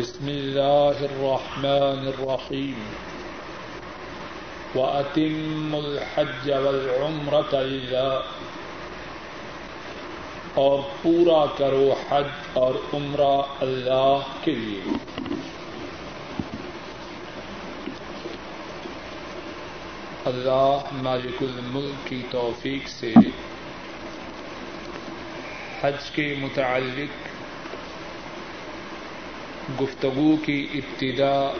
بسم الله الرحمن الرحيم. وأتم الحج والعمرة لله. اور پورا کرو حج اور عمرہ اللہ کے لیے. اللہ مالک الملک کی توفیق سے حج کے متعلق گفتگو کی ابتدا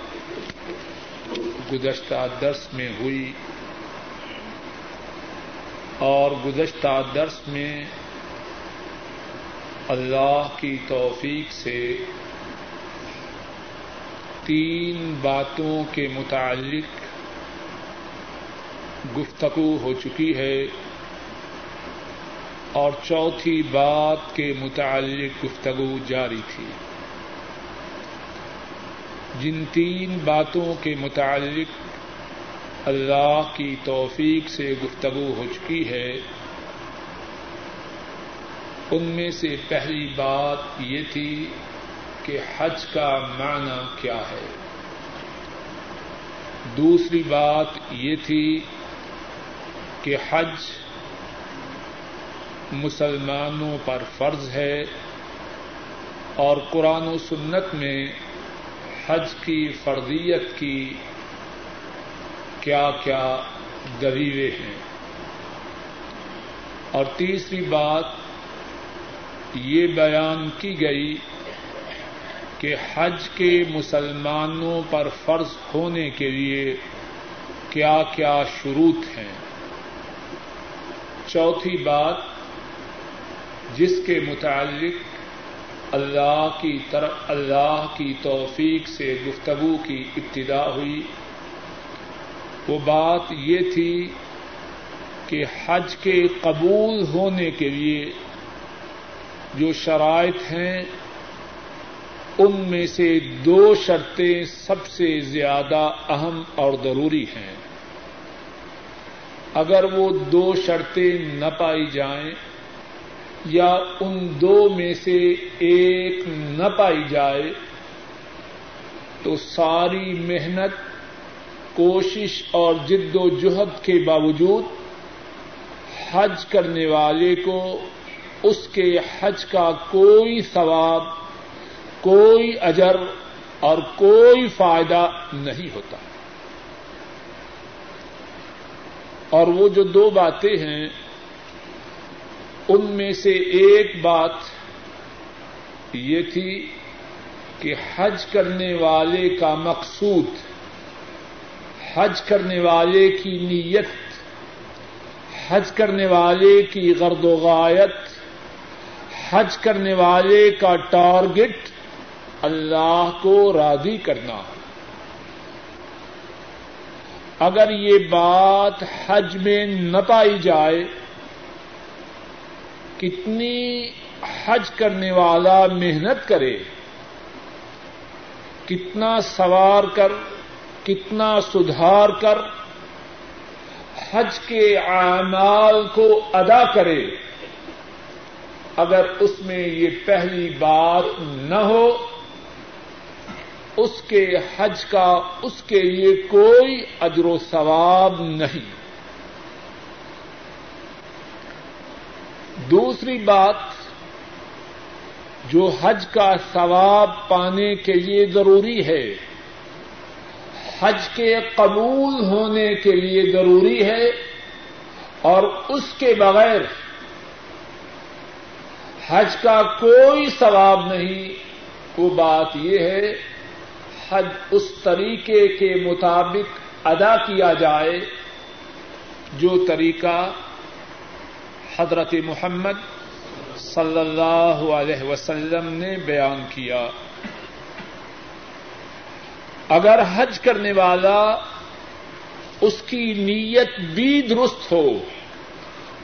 گزشتہ درس میں ہوئی اور گزشتہ درس میں اللہ کی توفیق سے تین باتوں کے متعلق گفتگو ہو چکی ہے اور چوتھی بات کے متعلق گفتگو جاری تھی۔ جن تین باتوں کے متعلق اللہ کی توفیق سے گفتگو ہو چکی ہے، ان میں سے پہلی بات یہ تھی کہ حج کا معنی کیا ہے۔ دوسری بات یہ تھی کہ حج مسلمانوں پر فرض ہے اور قرآن و سنت میں حج کی فرضیت کی کیا کیا دلیلیں ہیں۔ اور تیسری بات یہ بیان کی گئی کہ حج کے مسلمانوں پر فرض ہونے کے لیے کیا کیا شروط ہیں۔ چوتھی بات، جس کے متعلق اللہ کی طرف اللہ کی توفیق سے گفتگو کی ابتدا ہوئی۔ وہ بات یہ تھی کہ حج کے قبول ہونے کے لیے جو شرائط ہیں، ان میں سے دو شرطیں سب سے زیادہ اہم اور ضروری ہیں۔ اگر وہ دو شرطیں نہ پائی جائیں یا ان دو میں سے ایک نہ پائی جائے، تو ساری محنت، کوشش اور جد و جہد کے باوجود حج کرنے والے کو اس کے حج کا کوئی ثواب، کوئی اجر اور کوئی فائدہ نہیں ہوتا۔ اور وہ جو دو باتیں ہیں ان میں سے ایک بات یہ تھی کہ حج کرنے والے کا مقصود، حج کرنے والے کی نیت، حج کرنے والے کی غرد و غایت، حج کرنے والے کا ٹارگٹ اللہ کو راضی کرنا۔ اگر یہ بات حج میں نہ پائی جائے کتنی حج کرنے والا محنت کرے، کتنا سوار کر، کتنا سدھار کر، حج کے اعمال کو ادا کرے۔ اگر اس میں یہ پہلی بات نہ ہو، اس کے حج کا، اس کے لیے کوئی اجر و ثواب نہیں۔ دوسری بات جو حج کا ثواب پانے کے لیے ضروری ہے، حج کے قبول ہونے کے لیے ضروری ہے اور اس کے بغیر حج کا کوئی ثواب نہیں۔ وہ بات یہ ہے، حج اس طریقے کے مطابق ادا کیا جائے جو طریقہ حضرت محمد صلی اللہ علیہ وسلم نے بیان کیا۔ اگر حج کرنے والا اس کی نیت بھی درست ہو،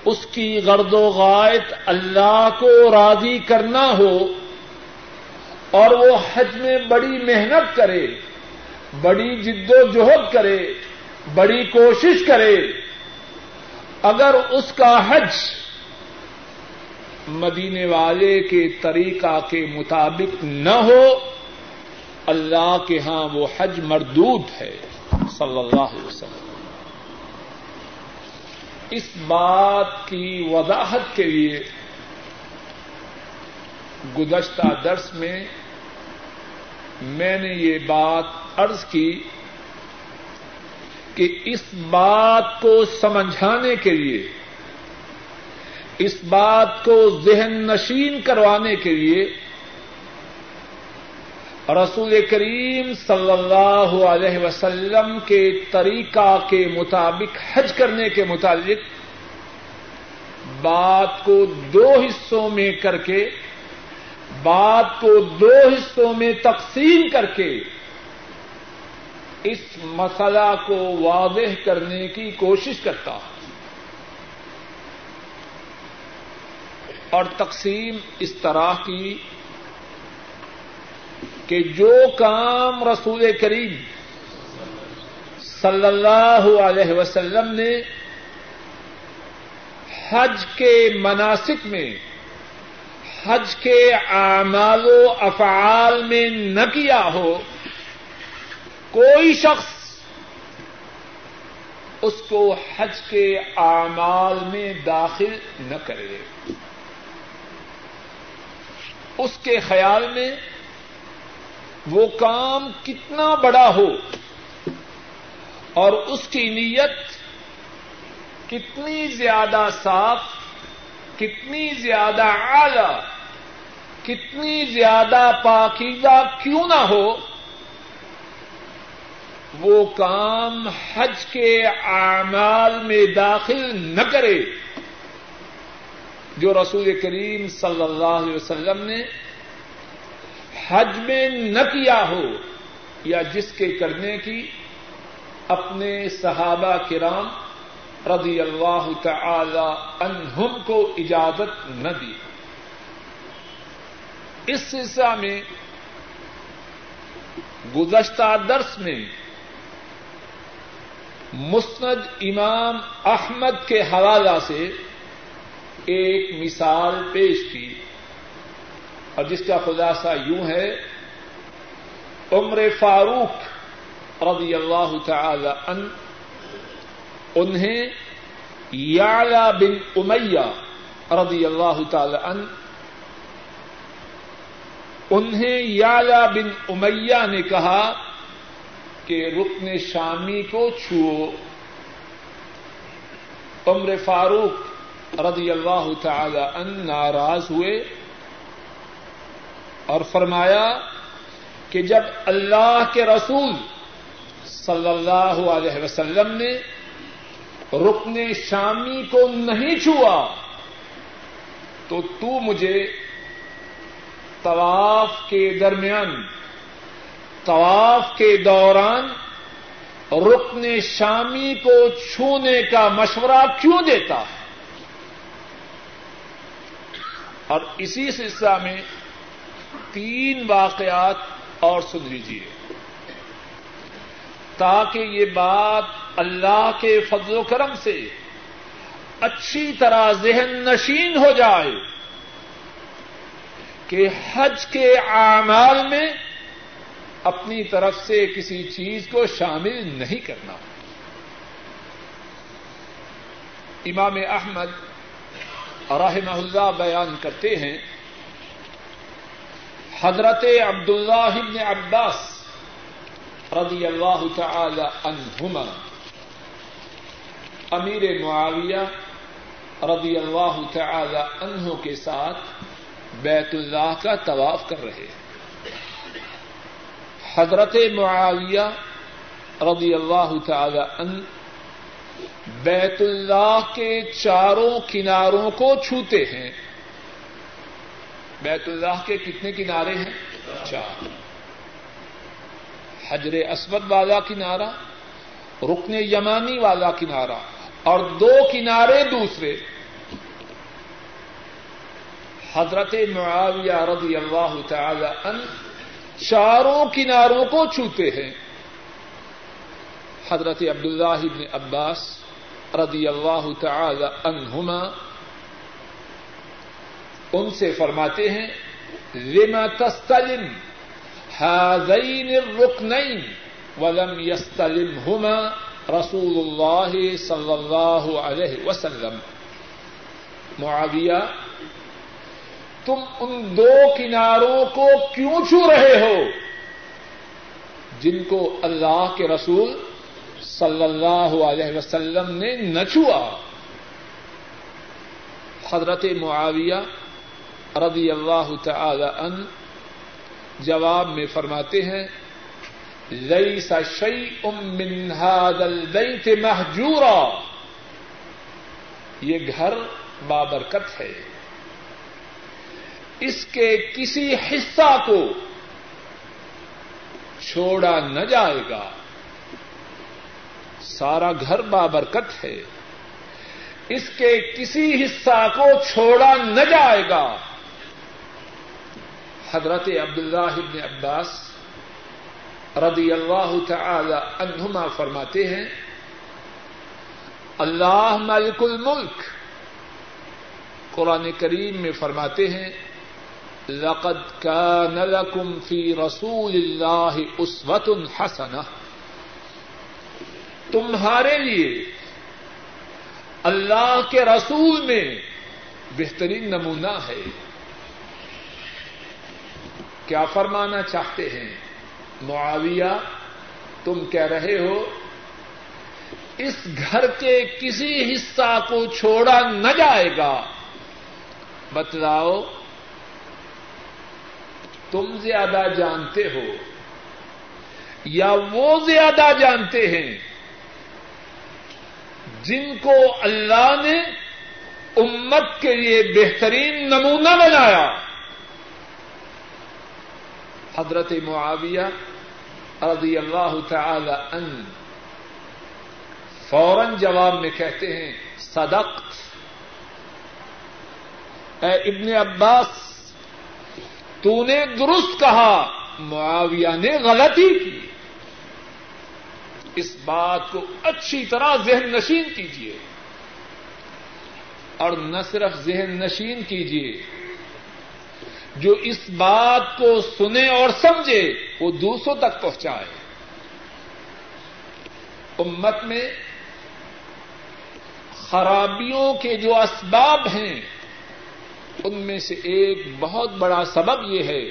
اس کی غرد و غائط اللہ کو راضی کرنا ہو اور وہ حج میں بڑی محنت کرے، بڑی جد و جہد کرے، بڑی کوشش کرے، اگر اس کا حج مدینے والے کے طریقہ کے مطابق نہ ہو، اللہ کے ہاں وہ حج مردود ہے، صلی اللہ علیہ وسلم۔ اس بات کی وضاحت کے لیے گزشتہ درس میں میں نے یہ بات عرض کی کہ اس بات کو سمجھانے کے لیے اس بات کو ذہن نشین کروانے کے لیے رسول کریم صلی اللہ علیہ وسلم کے طریقہ کے مطابق حج کرنے کے متعلق بات کو دو حصوں میں کر کے، بات کو دو حصوں میں تقسیم کر کے اس مسئلہ کو واضح کرنے کی کوشش کرتا ہوں۔ اور تقسیم اس طرح کی کہ جو کام رسول کریم صلی اللہ علیہ وسلم نے حج کے مناسب میں، حج کے اعمال و افعال میں نہ کیا ہو، کوئی شخص اس کو حج کے اعمال میں داخل نہ کرے۔ اس کے خیال میں وہ کام کتنا بڑا ہو اور اس کی نیت کتنی زیادہ صاف، کتنی زیادہ اعلی، کتنی زیادہ پاکیزہ کیوں نہ ہو، وہ کام حج کے اعمال میں داخل نہ کرے۔ جو رسول کریم صلی اللہ علیہ وسلم نے حج میں نہ کیا ہو یا جس کے کرنے کی اپنے صحابہ کرام رضی اللہ تعالی عنہم کو اجازت نہ دی۔ اس سلسلہ میں گزشتہ درس میں مسند امام احمد کے حوالہ سے ایک مثال پیش کی۔ اور جس کا خلاصہ یوں ہے، عمر فاروق رضی اللہ تعالی ان انہیں یعلا بن امیہ رضی اللہ تعالی ان انہیں یعلا بن امیہ نے کہا کہ رکن شامی کو چھو عمر فاروق رضی اللہ تعالی ان ناراض ہوئے اور فرمایا کہ جب اللہ کے رسول صلی اللہ علیہ وسلم نے رکن شامی کو نہیں چھوا، تو تو مجھے طواف کے درمیان، طواف کے دوران رکن شامی کو چھونے کا مشورہ کیوں دیتا ہے؟ اور اسی سلسلہ میں تین واقعات اور سن لیجیے تاکہ یہ بات اللہ کے فضل و کرم سے اچھی طرح ذہن نشین ہو جائے کہ حج کے اعمال میں اپنی طرف سے کسی چیز کو شامل نہیں کرنا۔ امام احمد رحمہ اللہ بیان کرتے ہیں، حضرت عبد اللہ ابن عباس رضی اللہ تعالی عنہما، امیر معاویہ رضی اللہ تعالی عنہ کے ساتھ بیت اللہ کا طواف کر رہے حضرت معاویہ رضی اللہ تعالی عنہ بیت اللہ کے چاروں کناروں کو چھوتے ہیں۔ بیت اللہ کے کتنے کنارے ہیں؟ چار۔ حجر اسود والا کنارا رکن یمانی والا کنارا اور دو کنارے دوسرے۔ حضرت معاویہ رضی اللہ تعالی ان چاروں کناروں کو چھوتے ہیں۔ حضرت عبداللہ ابن عباس رضی اللہ تعالی عنہما ان سے فرماتے ہیں، لما تستلم هذين الركنين ولم يستلمهما رسول الله صلى الله عليه وسلم معاویہ، تم ان دو کناروں کو کیوں چھو رہے ہو؟ جن کو اللہ کے رسول صلی اللہ علیہ وسلم نے نہ چھوا حضرت معاویہ رضی اللہ تعالی ان جواب میں فرماتے ہیں ليس شيء من هذا البيت مهجورا یہ گھر بابرکت ہے۔ اس کے کسی حصہ کو چھوڑا نہ جائے گا۔ سارا گھر بابرکت ہے۔ اس کے کسی حصہ کو چھوڑا نہ جائے گا۔ حضرت عبداللہ ابن عباس رضی اللہ تعالی عنہما فرماتے ہیں، اللہ ملک الملک۔ قرآن کریم میں فرماتے ہیں، لقد كان لكم في رسول الله اسوة حسنة تمہارے لیے اللہ کے رسول میں بہترین نمونہ ہے۔ کیا فرمانا چاہتے ہیں؟ معاویہ، تم کہہ رہے ہو، اس گھر کے کسی حصہ کو چھوڑا نہ جائے گا۔ بتلاؤ، تم زیادہ جانتے ہو یا وہ زیادہ جانتے ہیں؟ جن کو اللہ نے امت کے لیے بہترین نمونہ بنایا۔ حضرت معاویہ رضی اللہ تعالی ان فوراً جواب میں کہتے ہیں، صدقت۔ اے ابن عباس، تو نے درست کہا، معاویہ نے غلطی کی۔ اس بات کو اچھی طرح ذہن نشین کیجیے اور نہ صرف ذہن نشین کیجیے جو اس بات کو سنے اور سمجھے، وہ دوسروں تک پہنچائے۔ امت میں خرابیوں کے جو اسباب ہیں، ان میں سے ایک بہت بڑا سبب یہ ہے۔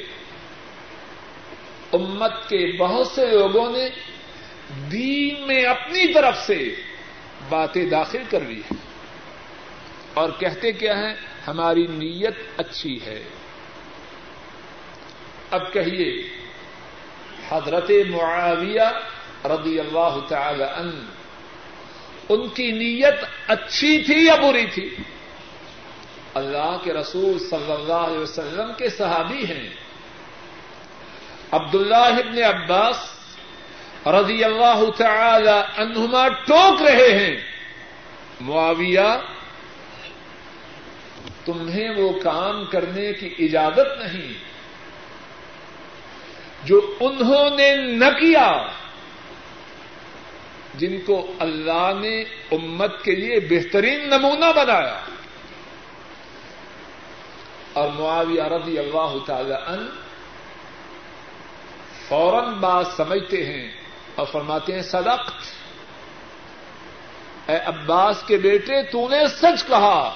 امت کے بہت سے لوگوں نے دین میں اپنی طرف سے باتیں داخل کر لی ہیں۔ اور کہتے کیا ہیں؟ ہماری نیت اچھی ہے۔ اب کہیے، حضرت معاویہ رضی اللہ تعالی ان ان کی نیت اچھی تھی یا بری تھی؟ اللہ کے رسول صلی اللہ علیہ وسلم کے صحابی ہیں۔ عبداللہ ابن عباس رضی اللہ تعالی عنہما ٹوک رہے ہیں۔ معاویہ، تمہیں وہ کام کرنے کی اجازت نہیں۔ جو انہوں نے نہ کیا، جن کو اللہ نے امت کے لیے بہترین نمونہ بنایا۔ اور معاویہ رضی اللہ تعالی ان فوراً بات سمجھتے ہیں۔ اور فرماتے ہیں صدقت اے عباس کے بیٹے، تو نے سچ کہا،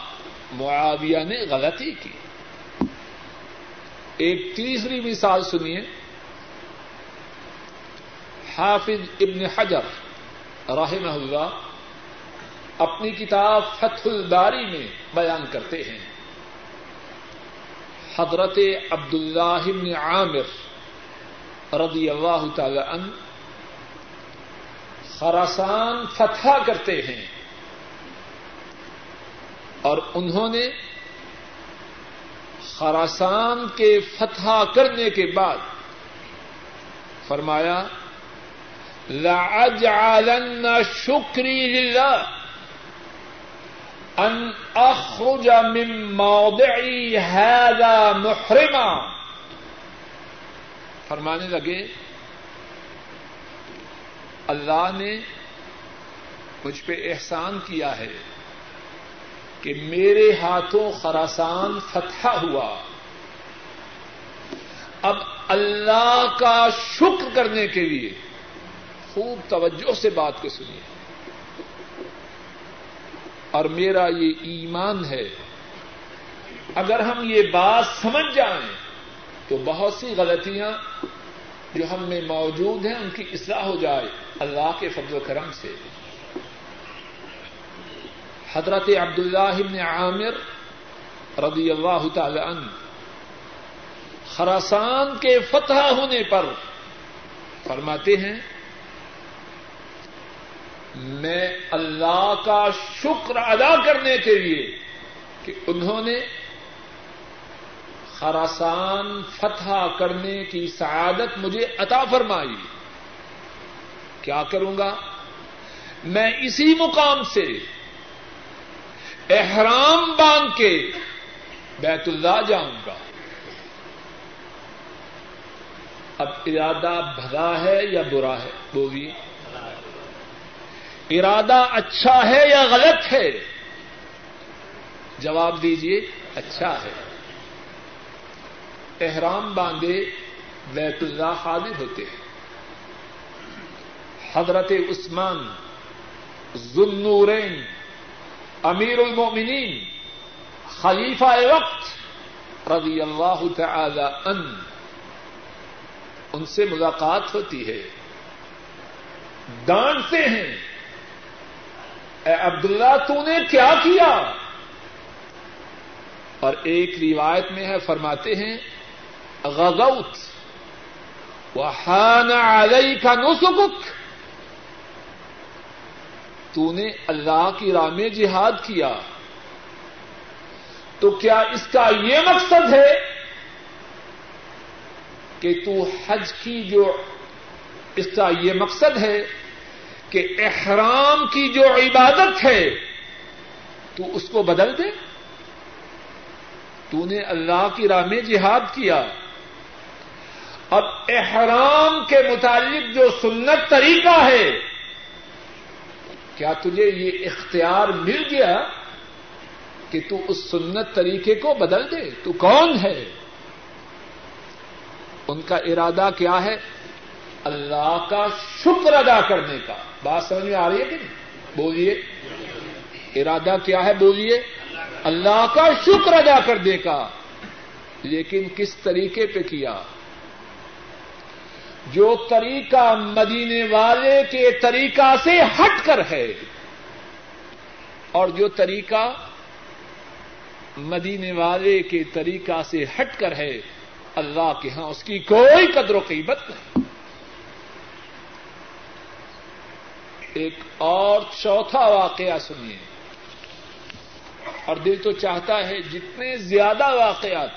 معاویہ نے غلطی کی. ایک تیسری مثال سنیے. حافظ ابن حجر رحمہ اللہ اپنی کتاب فتح الباری میں بیان کرتے ہیں. حضرت عبد اللہ عامر رضی اللہ تعالی عنہ خراسان فتح کرتے ہیں۔ اور انہوں نے خراسان کے فتح کرنے کے بعد فرمایا، لَأَجْعَلَنَّ شُكْرِي لِلَّهِ ان اخرج من موضعی هذا محرما۔ فرمانے لگے اللہ نے مجھ پہ احسان کیا ہے کہ میرے ہاتھوں خراسان فتح ہوا۔ اب اللہ کا شکر کرنے کے لیے خوب توجہ سے بات کو سنیے۔ اور میرا یہ ایمان ہے، اگر ہم یہ بات سمجھ جائیں تو بہت سی غلطیاں جو ہم میں موجود ہیں ان کی اصلاح ہو جائے۔ اللہ کے فضل و کرم سے۔ حضرت عبداللہ بن عامر رضی اللہ تعالی عنہ خراسان کے فتح ہونے پر فرماتے ہیں، میں اللہ کا شکر ادا کرنے کے لیے کہ انہوں نے خراسان فتح کرنے کی سعادت مجھے عطا فرمائی۔ کیا کروں گا؟ میں اسی مقام سے احرام باندھ کے بیت اللہ جاؤں گا۔ اب ارادہ بھلا ہے یا برا ہے؟ بولیے۔ ارادہ اچھا ہے یا غلط ہے؟ جواب دیجیے اچھا ہے۔ احرام باندھے بیت اللہ حاضر ہوتے ہیں۔ حضرت عثمان ذنورین امیر المومنین خلیفہ وقت رضی اللہ تعالی ان ان سے ملاقات ہوتی ہے۔ ڈانٹتے ہیں۔ اے عبداللہ، تو نے کیا کیا؟ اور ایک روایت میں ہے، فرماتے ہیں غغوت وحان علی کا نسبک تو نے اللہ کی راہ میں جہاد کیا۔ تو کیا اس کا یہ مقصد ہے کہ تو حج کی جو اس کا یہ مقصد ہے کہ احرام کی جو عبادت ہے، تو اس کو بدل دے۔ تو نے اللہ کی راہ میں جہاد کیا۔ اب احرام کے متعلق جو سنت طریقہ ہے کیا تجھے یہ اختیار مل گیا کہ تو اس سنت طریقے کو بدل دے؟ تو کون ہے؟ ان کا ارادہ کیا ہے؟ اللہ کا شکر ادا کرنے کا۔ بات سمجھ میں آ رہی ہے کہ نہیں؟ بولیے۔ ارادہ کیا ہے؟ بولیے۔ اللہ کا شکر ادا کرنے کا۔ لیکن کس طریقے پہ کیا؟ جو طریقہ مدینے والے کے طریقہ سے ہٹ کر ہے اور جو طریقہ مدینے والے کے طریقہ سے ہٹ کر ہے، اللہ کے ہاں اس کی کوئی قدر و قیمت نہیں۔ ایک اور چوتھا واقعہ سنیے۔ اور دل تو چاہتا ہے جتنے زیادہ واقعات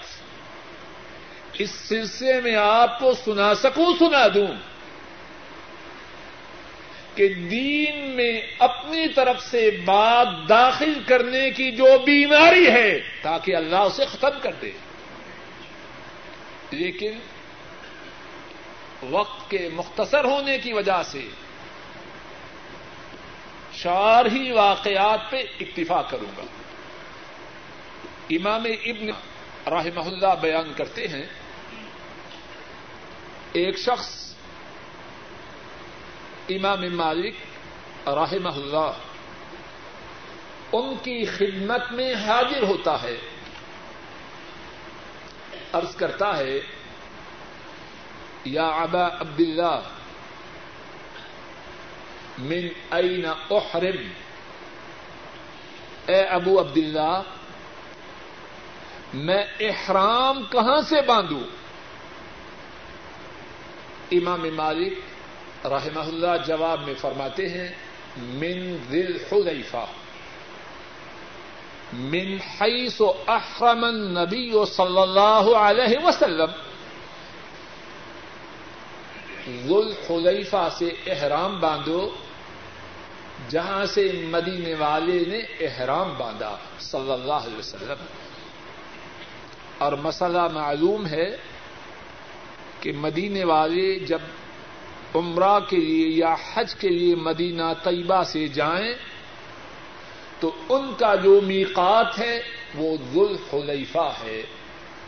اس سلسلے میں آپ کو سنا سکوں، سنا دوں کہ دین میں اپنی طرف سے بات داخل کرنے کی جو بیماری ہے، تاکہ اللہ اسے ختم کر دے۔ لیکن وقت کے مختصر ہونے کی وجہ سے چار ہی واقعات پہ اکتفا کروں گا۔ امام ابن رحمہ اللہ بیان کرتے ہیں۔ ایک شخص امام مالک رحمہ اللہ ان کی خدمت میں حاضر ہوتا ہے، عرض کرتا ہے، یا ابا عبد اللہ من این احرم؟ اے ابو عبد اللہ میں احرام کہاں سے باندھوں؟ امام مالک رحمہ اللہ جواب میں فرماتے ہیں، من ذل حلیفہ من حیث احرم النبی صلی اللہ علیہ وسلم۔ ذل حلیفہ سے احرام باندھو، جہاں سے مدینے والے نے احرام باندھا صلی اللہ علیہ وسلم۔ اور مسئلہ معلوم ہے کہ مدینے والے جب عمرہ کے لیے یا حج کے لیے مدینہ طیبہ سے جائیں، تو ان کا جو میقات ہے وہ ذوالحلیفہ ہے۔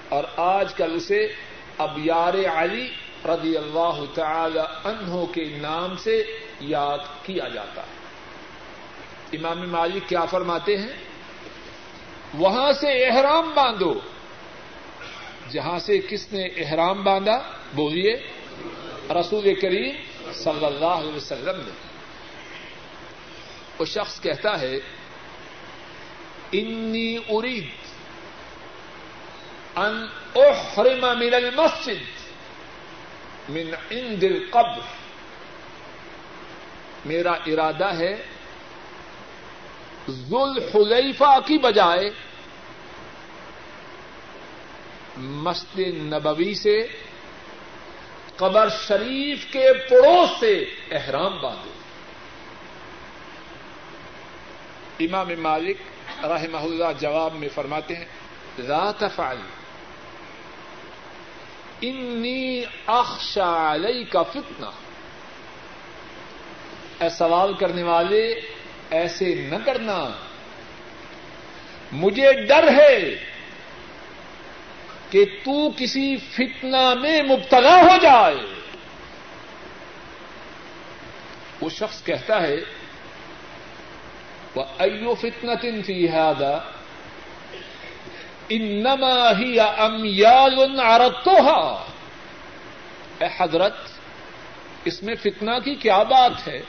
اور آج کل اسے اب یار علی رضی اللہ تعالی عنہ کے نام سے یاد کیا جاتا ہے۔ امام مالک کیا فرماتے ہیں؟ وہاں سے احرام باندھو۔ جہاں سے کس نے احرام باندھا بولیے، رسول کریم صلی اللہ علیہ وسلم نے۔ وہ شخص کہتا ہے، انی ارید ان احرم من المسجد من عند القبر. میرا ارادہ ہے ذل حلیفہ کی بجائے مسجد نبوی سے قبر شریف کے پڑوس سے احرام باندھے۔ امام مالک رحمہ اللہ جواب میں فرماتے ہیں لا تفعل انی اخشا علی کا فتنہ۔ اے سوال کرنے والے، ایسے نہ کرنا۔ مجھے ڈر ہے کہ تو کسی فتنہ میں مبتلا ہو جائے۔ وہ شخص کہتا ہے وہ ایو فتنا تن فی ہادا انما ہی امیال عرتوہا اے حضرت، اس میں فتنہ کی کیا بات ہے؟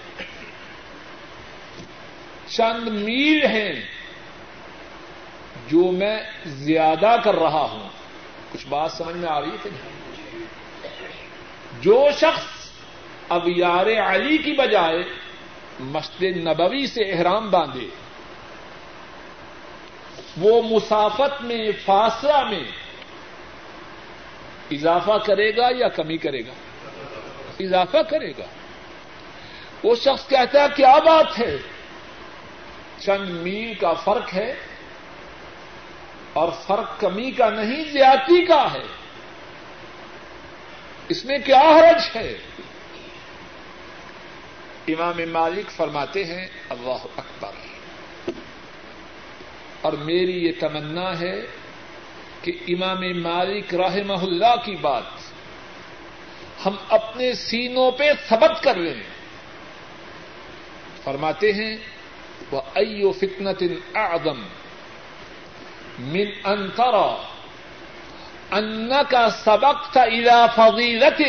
چند میل ہیں جو میں زیادہ کر رہا ہوں۔ کچھ بات سمجھ میں آ رہی ہے جو شخص اب یار علی کی بجائے مسجد نبوی سے احرام باندھے، وہ مسافت میں، فاصلہ میں اضافہ کرے گا یا کمی کرے گا؟ اضافہ کرے گا۔ وہ شخص کہتا ہے کیا بات ہے؟ چند میل کا فرق ہے۔ اور فرق کمی کا نہیں، زیادتی کا ہے۔ اس میں کیا حرج ہے؟ امام مالک فرماتے ہیں، اللہ اکبر۔ اور میری یہ تمنا ہے کہ امام مالک رحمہ اللہ کی بات ہم اپنے سینوں پہ ثبت کر لیں۔ فرماتے ہیں وہ ایو فتنت اعظم من انترا ان کا سبق تھا الا فضیلت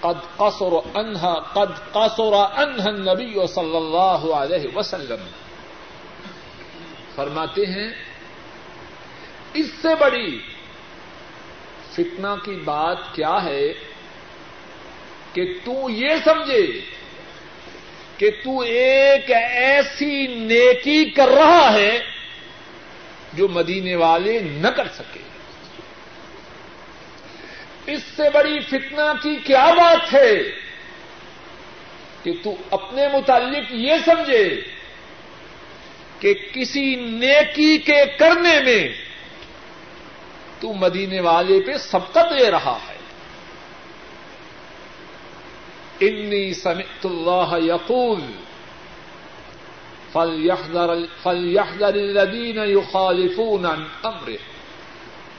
قد قصر انہا قد قصر انہ النبی صلی اللہ علیہ وسلم. فرماتے ہیں، اس سے بڑی فتنہ کی بات کیا ہے کہ تو یہ سمجھے کہ تو ایک ایسی نیکی کر رہا ہے جو مدینے والے نہ کر سکے۔ اس سے بڑی فتنہ کی کیا بات ہے کہ تو اپنے متعلق یہ سمجھے کہ کسی نیکی کے کرنے میں تو مدینے والے پہ سبقت دے رہا ہے۔ انی سمعت اللہ یقول فليحذر الذين يخالفون عن امره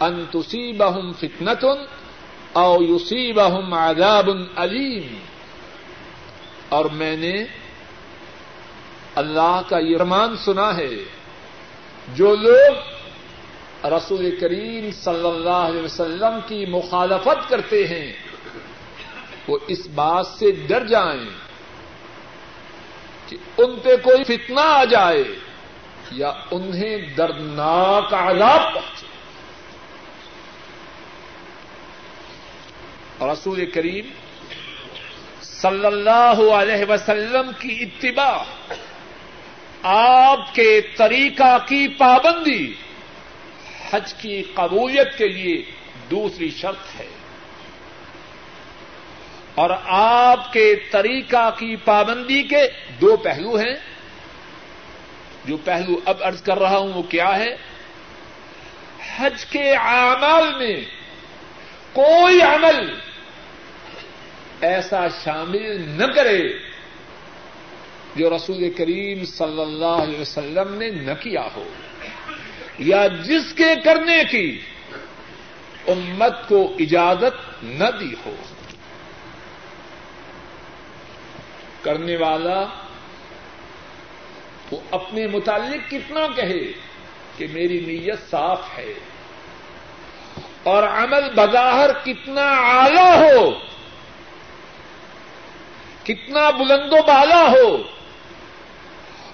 ان تصيبهم فتنه او يصيبهم عذاب اليم اور میں نے اللہ کا یرمان سنا ہے. جو لوگ رسول کریم صلی اللہ علیہ وسلم کی مخالفت کرتے ہیں، وہ اس بات سے ڈر جائیں۔ کہ ان پہ کوئی فتنہ آ جائے یا انہیں دردناک عذاب پہنچے۔ رسول کریم صلی اللہ علیہ وسلم کی اتباع، آپ کے طریقہ کی پابندی، حج کی قبولیت کے لیے دوسری شرط ہے۔ اور آپ کے طریقہ کی پابندی کے دو پہلو ہیں۔ جو پہلو اب ارض کر رہا ہوں وہ کیا ہے؟ حج کے اعمال میں کوئی عمل ایسا شامل نہ کرے جو رسول کریم صلی اللہ علیہ وسلم نے نہ کیا ہو، یا جس کے کرنے کی امت کو اجازت نہ دی ہو۔ کرنے والا وہ اپنے متعلق کتنا کہے کہ میری نیت صاف ہے اور عمل بظاہر کتنا اعلی ہو، کتنا بلند و بالا ہو،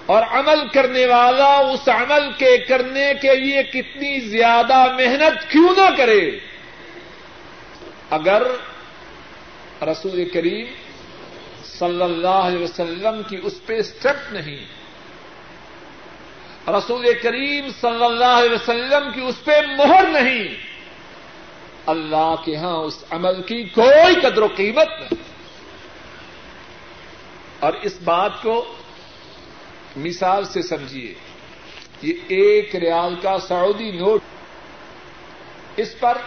اور عمل کرنے والا اس عمل کے کرنے کے لیے کتنی زیادہ محنت کیوں نہ کرے؟ اگر رسول کریم صلی اللہ علیہ وسلم کی اس پہ اسٹیپ نہیں۔ رسول کریم صلی اللہ علیہ وسلم کی اس پہ مہر نہیں۔ اللہ کے ہاں اس عمل کی کوئی قدر و قیمت نہیں۔ اور اس بات کو مثال سے سمجھیے، یہ ایک ریال کا سعودی نوٹ۔ اس پر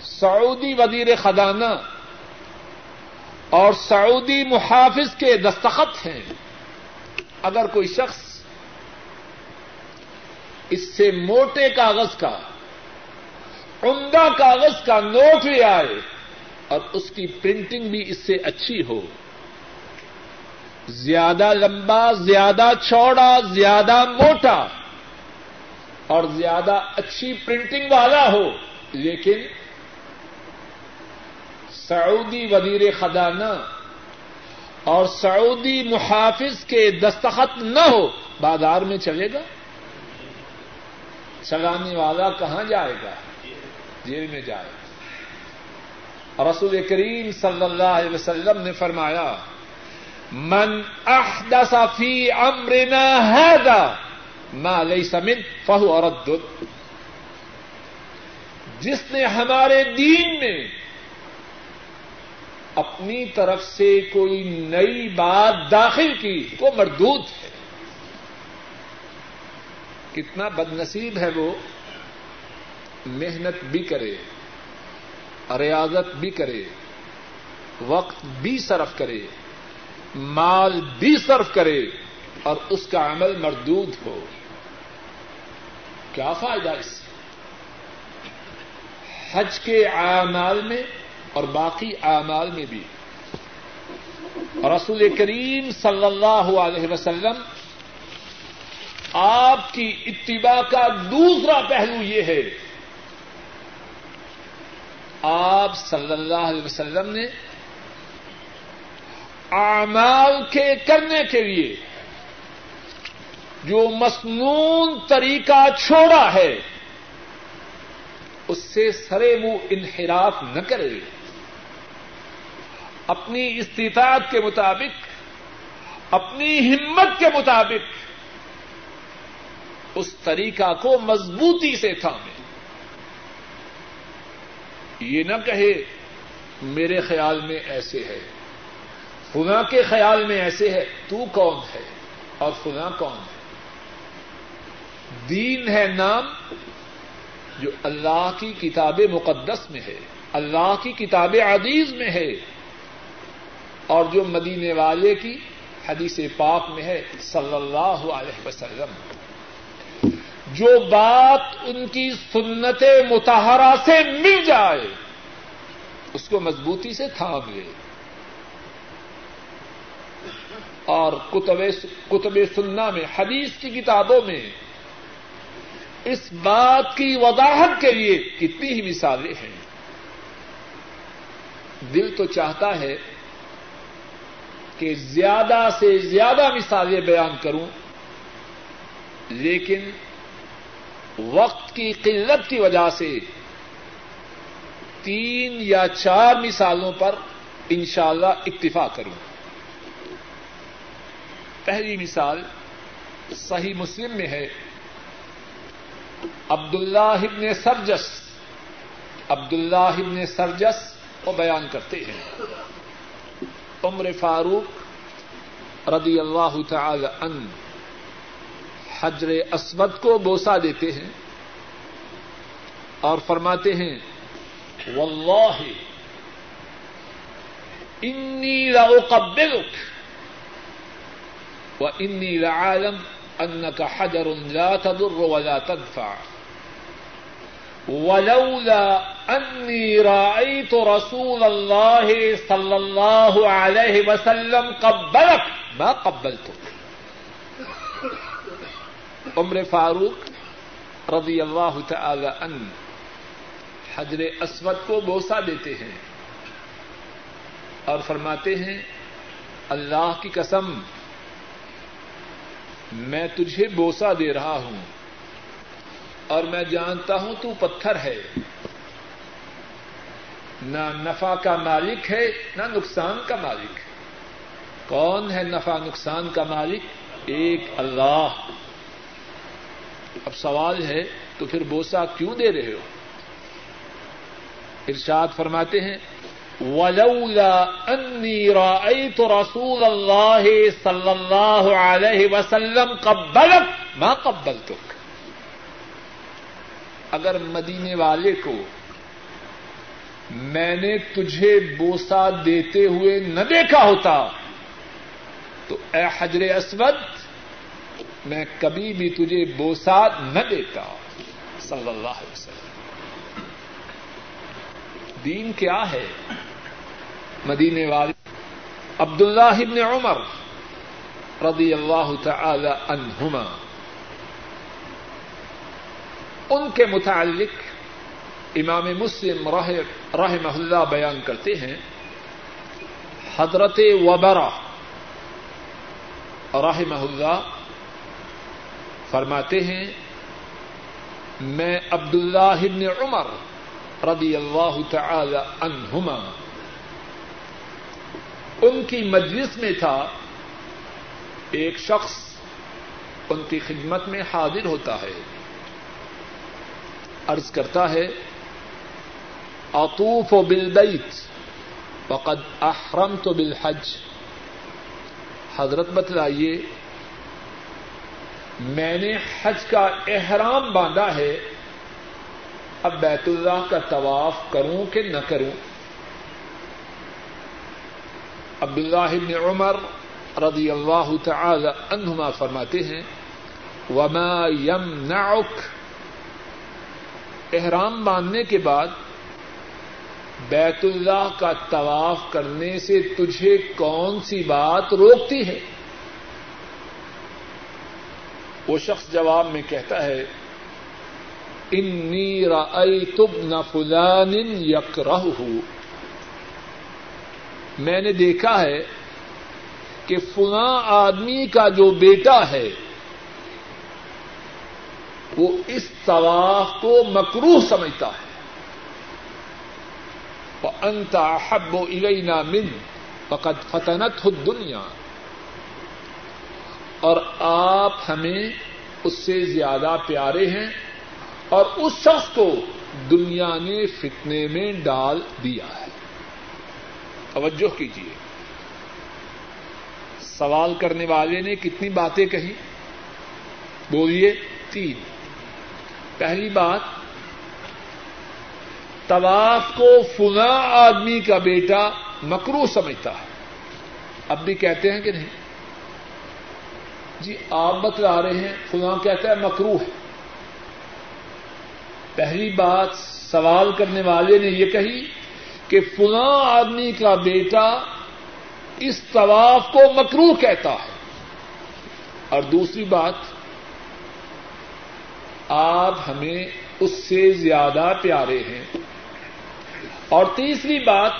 سعودی وزیر خزانہ اور سعودی محافظ کے دستخط ہیں۔ اگر کوئی شخص اس سے موٹے کاغذ کا، عمدہ کاغذ کا نوٹ لے آئے اور اس کی پرنٹنگ بھی اس سے اچھی ہو، زیادہ لمبا، زیادہ چوڑا، زیادہ موٹا اور زیادہ اچھی پرنٹنگ والا ہو، لیکن سعودی وزیر خزانہ اور سعودی محافظ کے دستخط نہ ہو، بازار میں چلے گا؟ چلانے والا کہاں جائے گا؟ جیل میں جائے گا۔ رسول کریم صلی اللہ علیہ وسلم نے فرمایا، من احدث فی امرنا هذا ما ليس من فهو رد. جس نے ہمارے دین میں اپنی طرف سے کوئی نئی بات داخل کی وہ مردود ہے۔ کتنا بد نصیب ہے وہ۔ محنت بھی کرے، ریاضت بھی کرے، وقت بھی صرف کرے، مال بھی صرف کرے اور اس کا عمل مردود ہو۔ کیا فائدہ اس سے؟ حج کے اعمال میں اور باقی اعمال میں بھی۔ رسول کریم صلی اللہ علیہ وسلم، آپ کی اتباع کا دوسرا پہلو یہ ہے۔ آپ صلی اللہ علیہ وسلم نے اعمال کے کرنے کے لیے جو مصنون طریقہ چھوڑا ہے، اس سے سرے منہ انحراف نہ کرے۔ اپنی استطاعت کے مطابق، اپنی ہمت کے مطابق اس طریقہ کو مضبوطی سے تھامے۔ یہ نہ کہے، میرے خیال میں ایسے ہے۔ فنا کے خیال میں ایسے ہے، تو کون ہے؟ اور فنا کون ہے؟ دین ہے نام جو اللہ کی کتاب مقدس میں ہے، اللہ کی کتاب عزیز میں ہے۔ اور جو مدینے والے کی حدیث پاک میں ہے، صلی اللہ علیہ وسلم۔ جو بات ان کی سنت متحرہ سے مل جائے، اس کو مضبوطی سے تھام لے۔ اور کتب سننا میں، حدیث کی کتابوں میں اس بات کی وضاحت کے لیے کتنی ہی مثالیں ہیں۔ دل تو چاہتا ہے کہ زیادہ سے زیادہ مثالیں بیان کروں، لیکن وقت کی قلت کی وجہ سے تین یا چار مثالوں پر انشاءاللہ اللہ اکتفا کروں۔ پہلی مثال صحیح مسلم میں ہے عبد اللہ ابن سرجس۔ عبد اللہ ابن سرجس کو بیان کرتے ہیں۔ عمر فاروق رضی اللہ تعالی ان حجر اسود کو بوسا دیتے ہیں اور فرماتے ہیں، واللہ، انی لاقبلک وانی لعالم انك حجر لا تضر ولا تدفع ولولا انی رأيت رسول اللہ صلی اللہ علیہ وسلم قبلک ما قبلتک عمر فاروق رضی اللہ تعالی عنہ حجر اسود کو بوسا دیتے ہیں اور فرماتے ہیں، اللہ کی قسم، میں تجھے بوسا دے رہا ہوں اور میں جانتا ہوں تو پتھر ہے۔ نہ نفع کا مالک ہے، نہ نقصان کا مالک ہے۔ کون ہے نفع نقصان کا مالک؟ ایک اللہ۔ اب سوال ہے، تو پھر بوسا کیوں دے رہے ہو؟ ارشاد فرماتے ہیں، ولولا انی رأيت رسول اللہ صلی اللہ علیہ وسلم قبلک ما قبلتک اگر مدینے والے کو میں نے تجھے بوسا دیتے ہوئے نہ دیکھا ہوتا۔ تو اے حجر اسود، میں کبھی بھی تجھے بوسا نہ دیتا۔ صلی اللہ علیہ وسلم۔ دین کیا ہے؟ مدینے والے۔ عبد اللہ ابن عمر رضی اللہ تعالی عنہما۔ ان کے متعلق امام مسلم رحمہ اللہ بیان کرتے ہیں، حضرت وبرا رحمہ اللہ فرماتے ہیں، میں عبد اللہ ابن عمر رضی اللہ تعالی عنہما، ان کی مجلس میں تھا، ایک شخص ان کی خدمت میں حاضر ہوتا ہے، عرض کرتا ہے اطوف و بالبیت وقد احرمت تو بالحج. حضرت بتلائیے، میں نے حج کا احرام باندھا ہے، اب بیت اللہ کا طواف کروں کہ نہ کروں؟ عبد اللہ عمر رضی اللہ تعالی عنہما فرماتے ہیں، وما يمنعك. احرام باندھنے کے بعد بیت اللہ کا طواف کرنے سے تجھے کون سی بات روکتی ہے؟ وہ شخص جواب میں کہتا ہے، انی رأیت ابن فلان یکرہ میں نے دیکھا ہے کہ فلاں آدمی کا جو بیٹا ہے، وہ اس طواف کو مکروح سمجھتا ہے۔ وہ انتا حب و الینا من فقط فتنت ہو دنیا اور آپ ہمیں اس سے زیادہ پیارے ہیں اور اس شخص کو دنیا نے فتنے میں ڈال دیا ہے۔ توجہ کیجیے سوال کرنے والے نے کتنی باتیں کہی؟ بولیے تین۔ پہلی بات طواف کو فلاں آدمی کا بیٹا مکرو سمجھتا ہے۔ اب بھی کہتے ہیں کہ نہیں؟ جی آپ بتلا رہے ہیں فلاں کہتا ہے مکرو ہے۔ پہلی بات سوال کرنے والے نے یہ کہی کہ فلاں آدمی کا بیٹا اس طواف کو مکرو کہتا ہے۔ اور دوسری بات، آپ ہمیں اس سے زیادہ پیارے ہیں۔ اور تیسری بات،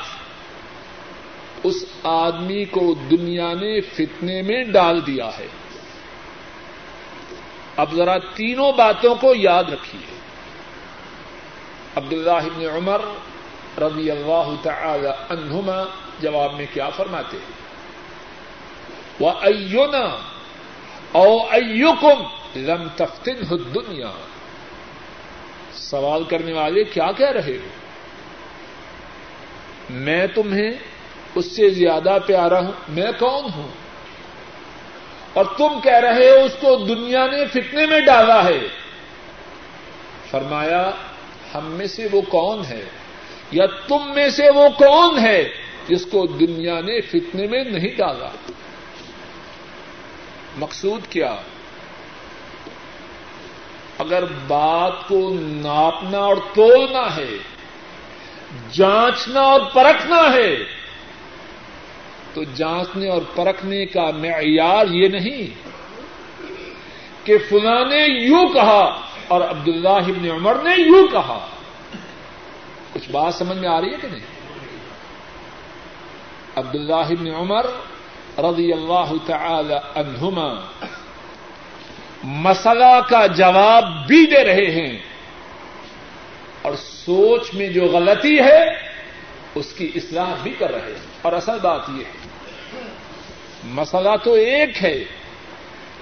اس آدمی کو دنیا نے فتنے میں ڈال دیا ہے۔ اب ذرا تینوں باتوں کو یاد رکھیے۔ عبد اللہ عمر رضی اللہ تعالی عنہما جواب میں کیا فرماتے ہیں؟ وہ ایونا او ایوکم لم تفتن ہو دنیا سوال کرنے والے کیا کہہ رہے ہو؟ میں تمہیں اس سے زیادہ پیارا ہوں، میں کون ہوں؟ اور تم کہہ رہے ہو، اس کو دنیا نے فتنے میں ڈالا ہے۔ فرمایا، ہم میں سے وہ کون ہے؟ یا تم میں سے وہ کون ہے جس کو دنیا نے فتنے میں نہیں ڈالا؟ مقصود کیا؟ اگر بات کو ناپنا اور تولنا ہے جانچنا اور پرکھنا ہے۔ تو جانچنے اور پرکھنے کا معیار یہ نہیں کہ فلاں نے یوں کہا اور عبداللہ ابن عمر نے یوں کہا۔ کچھ بات سمجھ میں آ رہی ہے کہ نہیں؟ عبداللہ ابن عمر رضی اللہ تعالی عنہما مسئلہ کا جواب بھی دے رہے ہیں۔ سوچ میں جو غلطی ہے، اس کی اصلاح بھی کر رہے ہیں۔ اور اصل بات یہ ہے، مسئلہ تو ایک ہے،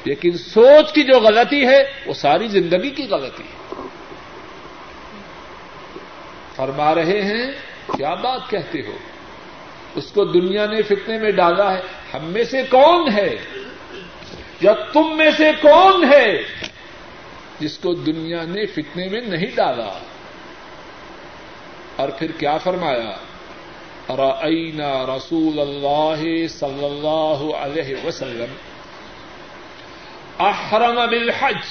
لیکن سوچ کی جو غلطی ہے، وہ ساری زندگی کی غلطی ہے۔ فرما رہے ہیں، کیا بات کہتے ہو؟ اس کو دنیا نے فتنے میں ڈالا ہے۔ ہم میں سے کون ہے؟ یا تم میں سے کون ہے؟ جس کو دنیا نے فتنے میں نہیں ڈالا۔ اور پھر کیا فرمایا؟ رأینا رسول اللہ صلی اللہ علیہ وسلم احرم بالحج،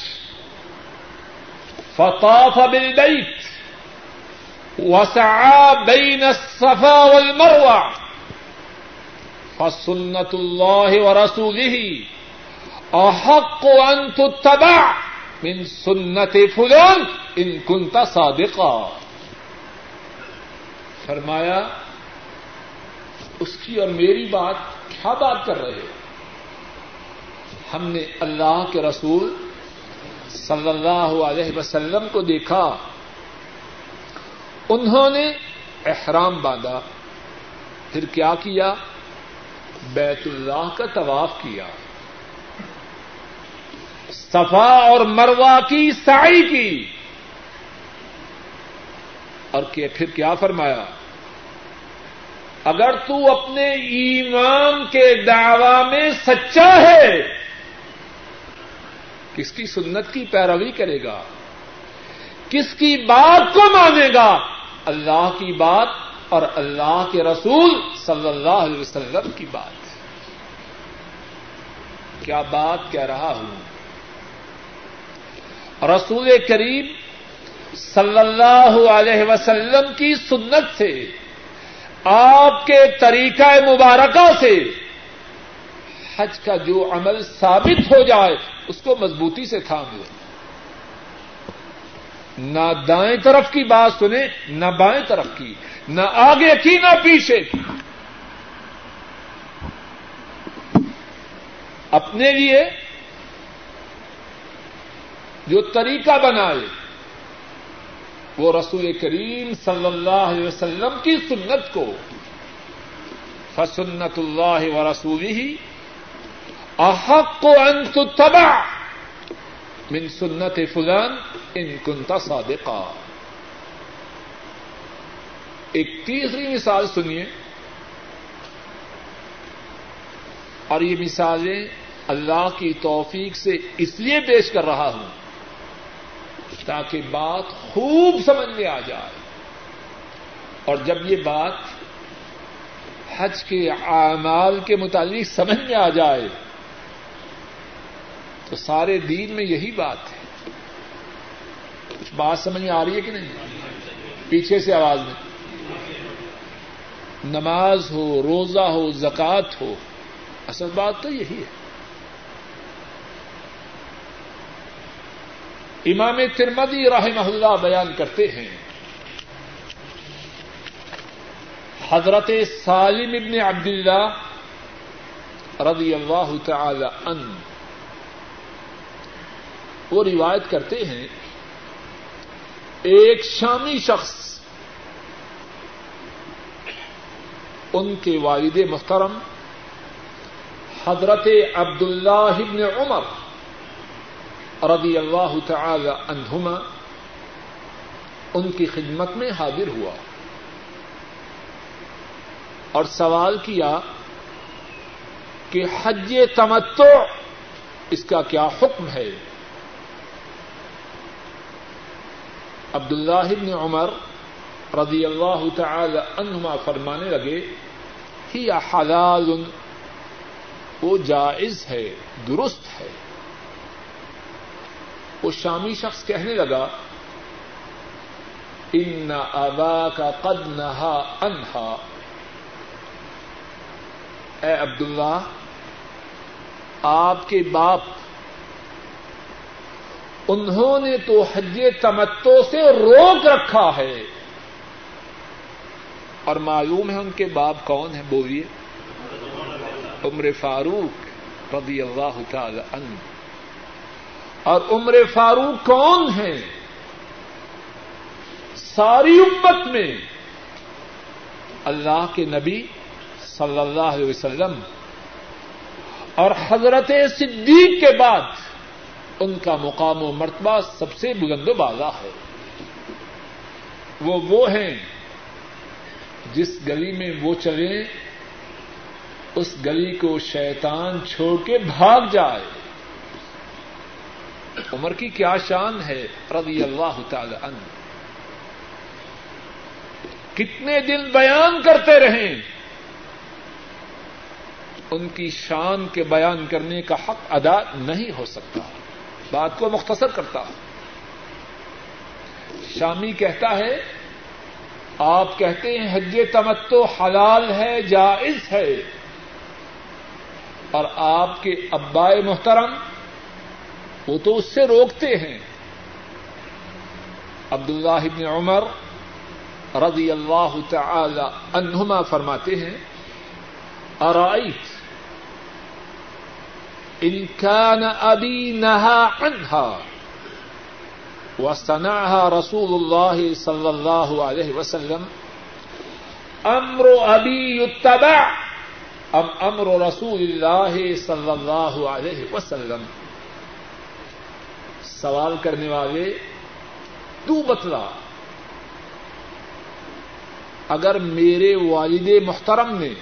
فطاف بالبيت، وسعى بين الصفا والمروه فسنت اللہ و رسولی احق تتبع من سنت فلان ان کنت صادقا. فرمایا، اس کی اور میری بات کیا بات کر رہے ہم نے اللہ کے رسول صلی اللہ علیہ وسلم کو دیکھا۔ انہوں نے احرام باندھا، پھر کیا کیا؟ بیت اللہ کا طواف کیا۔ صفا اور مروا کی سائی کی۔ اور پھر کیا فرمایا؟ اگر تو اپنے ایمان کے دعوی میں سچا ہے، کس کی سنت کی پیروی کرے گا؟ کس کی بات کو مانے گا؟ اللہ کی بات اور اللہ کے رسول صلی اللہ علیہ وسلم کی بات۔ کیا بات کہہ رہا ہوں؟ رسول کریم صلی اللہ علیہ وسلم کی سنت سے آپ کے طریقہ مبارکہ سے حج کا جو عمل ثابت ہو جائے، اس کو مضبوطی سے تھام لو نہ دائیں طرف کی بات سنیں، نہ بائیں طرف کی، نہ آگے کی، نہ پیچھے کی۔ اپنے لیے جو طریقہ بنائے وہ رسول کریم صلی اللہ علیہ وسلم کی سنت کو فسنت اللہ و رسول ہی احق کو انت من سنت فلان ان کنتا صادقہ ایک تیسری مثال سنیے۔ اور یہ مثالیں اللہ کی توفیق سے اس لیے پیش کر رہا ہوں۔ تاکہ بات خوب سمجھ میں آ جائے۔ اور جب یہ بات حج کے اعمال کے متعلق سمجھ میں آ جائے، تو سارے دین میں یہی بات ہے۔ کچھ بات سمجھ میں آ رہی ہے کہ نہیں؟ پیچھے سے آواز میں۔ نماز ہو، روزہ ہو زکات ہو، اصل بات تو یہی ہے۔ امام ترمدی رحمہ اللہ بیان کرتے ہیں۔ حضرت سالم ابن عبد اللہ رضی اللہ تعالی ان وہ روایت کرتے ہیں، ایک شامی شخص ان کے والد محترم حضرت عبد اللہ ابن عمر رضی اللہ تعالی عنہما ان کی خدمت میں حاضر ہوا اور سوال کیا کہ حج تمتو اس کا کیا حکم ہے؟ عبد اللہ عمر رضی اللہ تعالی عنہما فرمانے لگے، ہی حلال، وہ جائز ہے، درست ہے۔ وہ شامی شخص کہنے لگا، ان ابا کا قد نہا انہا. اے عبداللہ، آپ کے باپ، انہوں نے تو حج تمتو سے روک رکھا ہے۔ اور معلوم ہے ان کے باپ کون ہیں، بولیے؟ عمر فاروق رضی اللہ تعالی عنہ۔ اور عمر فاروق کون ہیں؟ ساری امت میں اللہ کے نبی صلی اللہ علیہ وسلم اور حضرت صدیق کے بعد ان کا مقام و مرتبہ سب سے بلند و بالا ہے۔ وہ وہ ہیں جس گلی میں وہ چلیں، اس گلی کو شیطان چھوڑ کے بھاگ جائے۔ عمر کی کیا شان ہے رضی اللہ تعالی عنہ۔ کتنے دن بیان کرتے رہیں۔ ان کی شان کے بیان کرنے کا حق ادا نہیں ہو سکتا۔ بات کو مختصر کرتا شامی کہتا ہے، آپ کہتے ہیں حج تمتو حلال ہے، جائز ہے۔ اور آپ کے ابائے محترم وہ تو اس سے روکتے ہیں۔ عبد اللہ ابن عمر رضی اللہ تعالی عنہما فرماتے ہیں، ارائیت ان كان ابی نہا عنها وصنعها رسول الله صلى الله عليه وسلم، امر ابی يتبع ام امر رسول اللہ صلی اللہ علیہ وسلم۔ سوال کرنے والے تو بتلا، اگر میرے والد محترم نے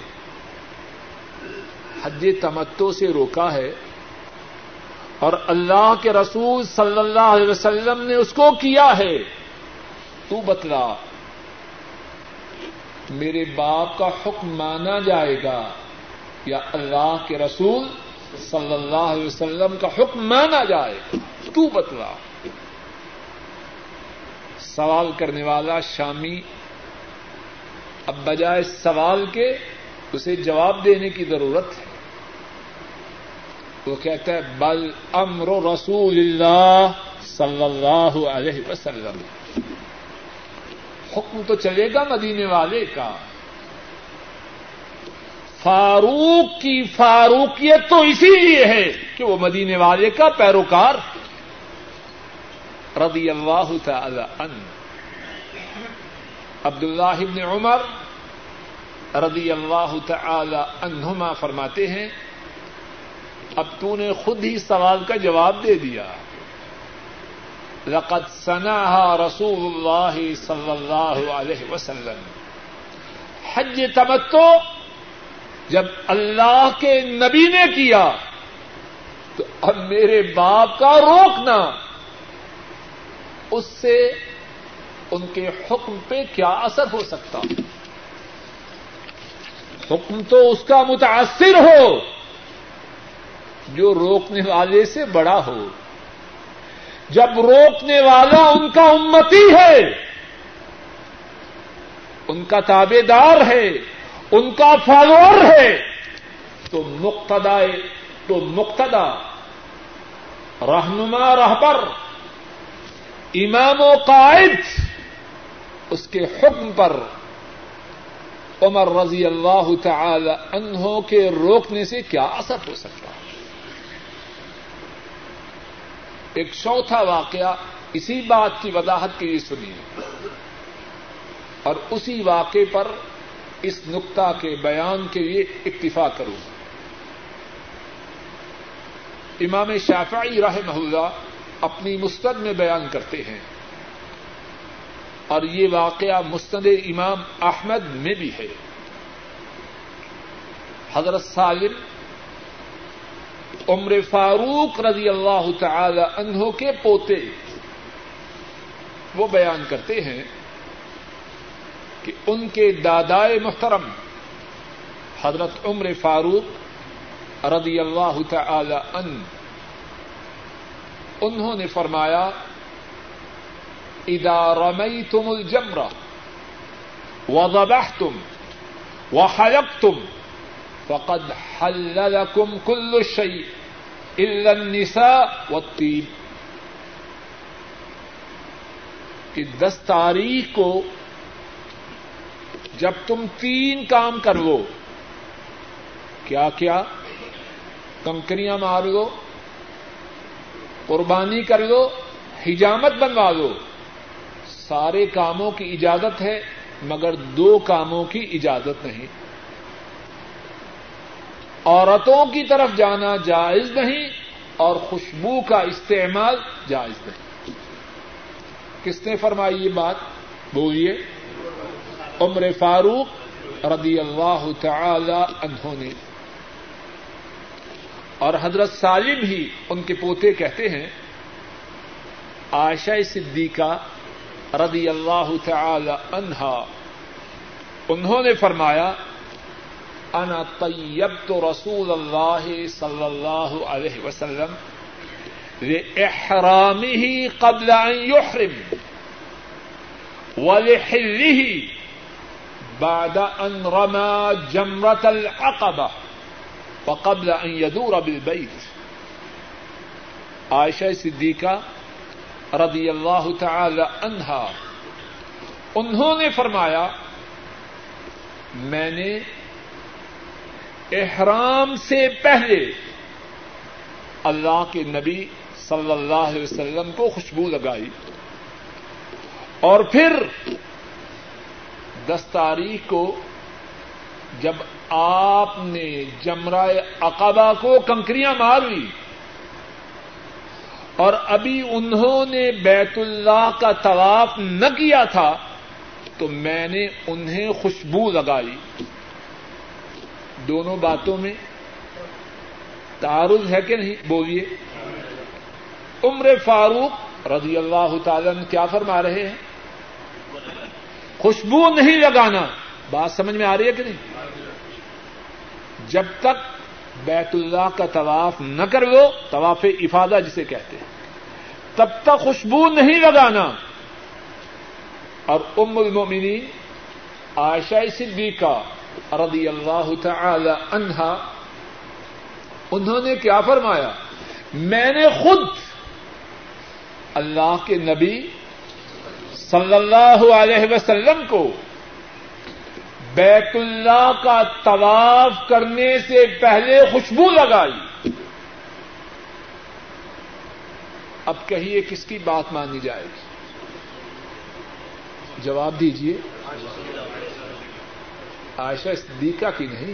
حج تمتو سے روکا ہے اور اللہ کے رسول صلی اللہ علیہ وسلم نے اس کو کیا ہے، تو بتلا، میرے باپ کا حکم مانا جائے گا یا اللہ کے رسول صلی اللہ علیہ وسلم کا حکم مانا جائے تو بتلا سوال کرنے والا شامی اب بجائے سوال کے اسے جواب دینے کی ضرورت ہے۔ وہ کہتا ہے، بل امر رسول اللہ صلی اللہ علیہ وسلم۔ حکم تو چلے گا مدینے والے کا۔ فاروق کی فاروقیت تو اسی لیے ہے کہ وہ مدینے والے کا پیروکار رضی اللہ تعالی عنہ. عبد اللہ ابن عمر رضی اللہ تعالی عنہما فرماتے ہیں، اب تو نے خود ہی سوال کا جواب دے دیا۔ لقد سناها رسول اللہ صلی اللہ علیہ وسلم۔ حج تمتو جب اللہ کے نبی نے کیا، تو اب میرے باپ کا روکنا۔ اس سے ان کے حکم پہ کیا اثر ہو سکتا؟ حکم تو اس کا متاثر ہو، جو روکنے والے سے بڑا ہو۔ جب روکنے والا ان کا امتی ہے، ان کا تابے دار ہے، ان کا فالوور ہے، تو مقتدا تو مقتدا رہنما رہبر امام و قائد اس کے حکم پر عمر رضی اللہ تعالی انہوں کے روکنے سے کیا اثر ہو سکتا ہے؟ ایک چوتھا واقعہ اسی بات کی وضاحت کے لیے سنیے۔ اور اسی واقعے پر اس نقطہ کے بیان کے لیے اکتفا کروں۔ امام شافعی رحمہ اللہ اپنی مستد میں بیان کرتے ہیں۔ اور یہ واقعہ مستد امام احمد میں بھی ہے۔ حضرت سالم عمر فاروق رضی اللہ تعالی عنہ کے پوتے وہ بیان کرتے ہیں کہ ان کے دادائے محترم حضرت عمر فاروق رضی اللہ تعالی عنہ انہوں نے فرمایا، اذا رمیتم الجمرہ وضبحتم وحلقتم فقد حل لكم كل شيء الا النساء والطيب کہ دس تاریخ کو جب تم تین کام کر لو، کیا کیا؟ کنکریاں مار لو قربانی کر لو حجامت بنوا لو سارے کاموں کی اجازت ہے، مگر دو کاموں کی اجازت نہیں۔ عورتوں کی طرف جانا جائز نہیں، اور خوشبو کا استعمال جائز نہیں۔ کس نے فرمائی یہ بات؟ بولیے۔ عمر فاروق رضی اللہ تعالی عنہ نے۔ اور حضرت سالم ہی ان کے پوتے کہتے ہیں، عائشہ صدیقہ رضی اللہ تعالی عنہا، انہوں نے فرمایا، انا طیبت رسول اللہ صلی اللہ علیہ وسلم لإحرامه قبل أن يحرم ولحله بعد أن رمى جمرة العقبة۔ وقبل أن يدور بالبيت. عائشہ صدیقہ رضی اللہ تعالی عنہا، انہوں نے فرمایا، میں نے احرام سے پہلے اللہ کے نبی صلی اللہ علیہ وسلم کو خوشبو لگائی اور پھر دس تاریخ کو جب آپ نے جمرہ اقبا کو کنکریاں مار لی اور ابھی انہوں نے بیت اللہ کا طواف نہ کیا تھا تو میں نے انہیں خوشبو لگائی۔ دونوں باتوں میں تعارض ہے کہ نہیں؟ بولیے۔ عمر فاروق رضی اللہ تعالی نے کیا فرما رہے ہیں؟ خوشبو نہیں لگانا۔ بات سمجھ میں آ رہی ہے کہ نہیں؟ جب تک بیت اللہ کا طواف نہ کر لو طواف افادہ جسے کہتے ہیں۔ تب تک خوشبو نہیں لگانا۔ اور ام المؤمنین عائشہ صدیقہ رضی اللہ تعالی عنہا، انہوں نے کیا فرمایا؟ میں نے خود اللہ کے نبی صلی اللہ علیہ وسلم کو بیت اللہ کا طواف کرنے سے پہلے خوشبو لگائی۔ اب کہیے کس کی بات مانی جائے؟ گی جواب دیجیے عائشہ صدیقہ کی نہیں۔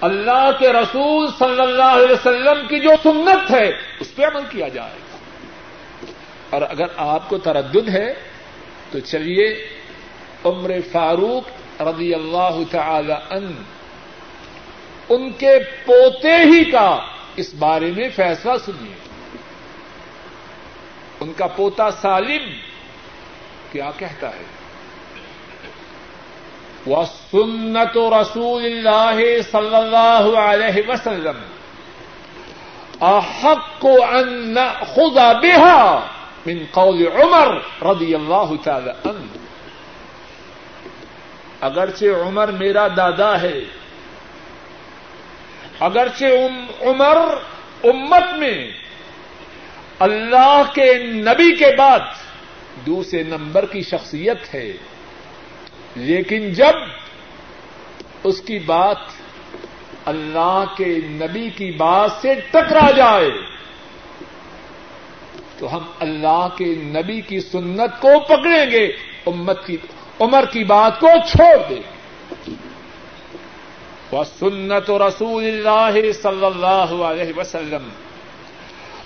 اللہ کے رسول صلی اللہ علیہ وسلم کی جو سنت ہے، اس پہ عمل کیا جائے۔ گا اور اگر آپ کو تردد ہے، تو چلیے عمر فاروق رضی اللہ تعالی ان ان کے پوتے ہی کا اس بارے میں فیصلہ سنیے۔ ان کا پوتا سالم کیا کہتا ہے؟ وہ سنت رسول اللہ صلی اللہ علیہ وسلم۔ احق کو ان خدا بےحا من قول عمر رضی اللہ تعالی ان اگرچہ عمر میرا دادا ہے، اگرچہ عمر امت میں اللہ کے نبی کے بعد دوسرے نمبر کی شخصیت ہے، لیکن جب اس کی بات اللہ کے نبی کی بات سے ٹکرا جائے، تو ہم اللہ کے نبی کی سنت کو پکڑیں گے، امت کی عمر کی بات کو چھوڑ دیں وہ سنت رسول اللہ صلی اللہ علیہ وسلم۔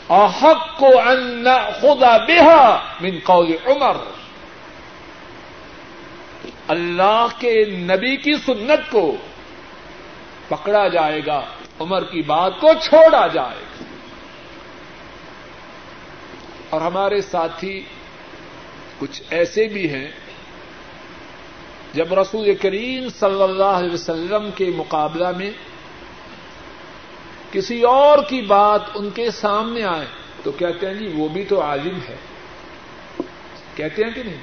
احق کو ان خدا بےحا من قول عمر۔ اللہ کے نبی کی سنت کو پکڑا جائے گا، عمر کی بات کو چھوڑا جائے گا۔ اور ہمارے ساتھی کچھ ایسے بھی ہیں جب رسول کریم صلی اللہ علیہ وسلم کے مقابلہ میں کسی اور کی بات ان کے سامنے آئے تو کہتے ہیں جی وہ بھی تو عالم ہے۔ کہتے ہیں کہ نہیں؟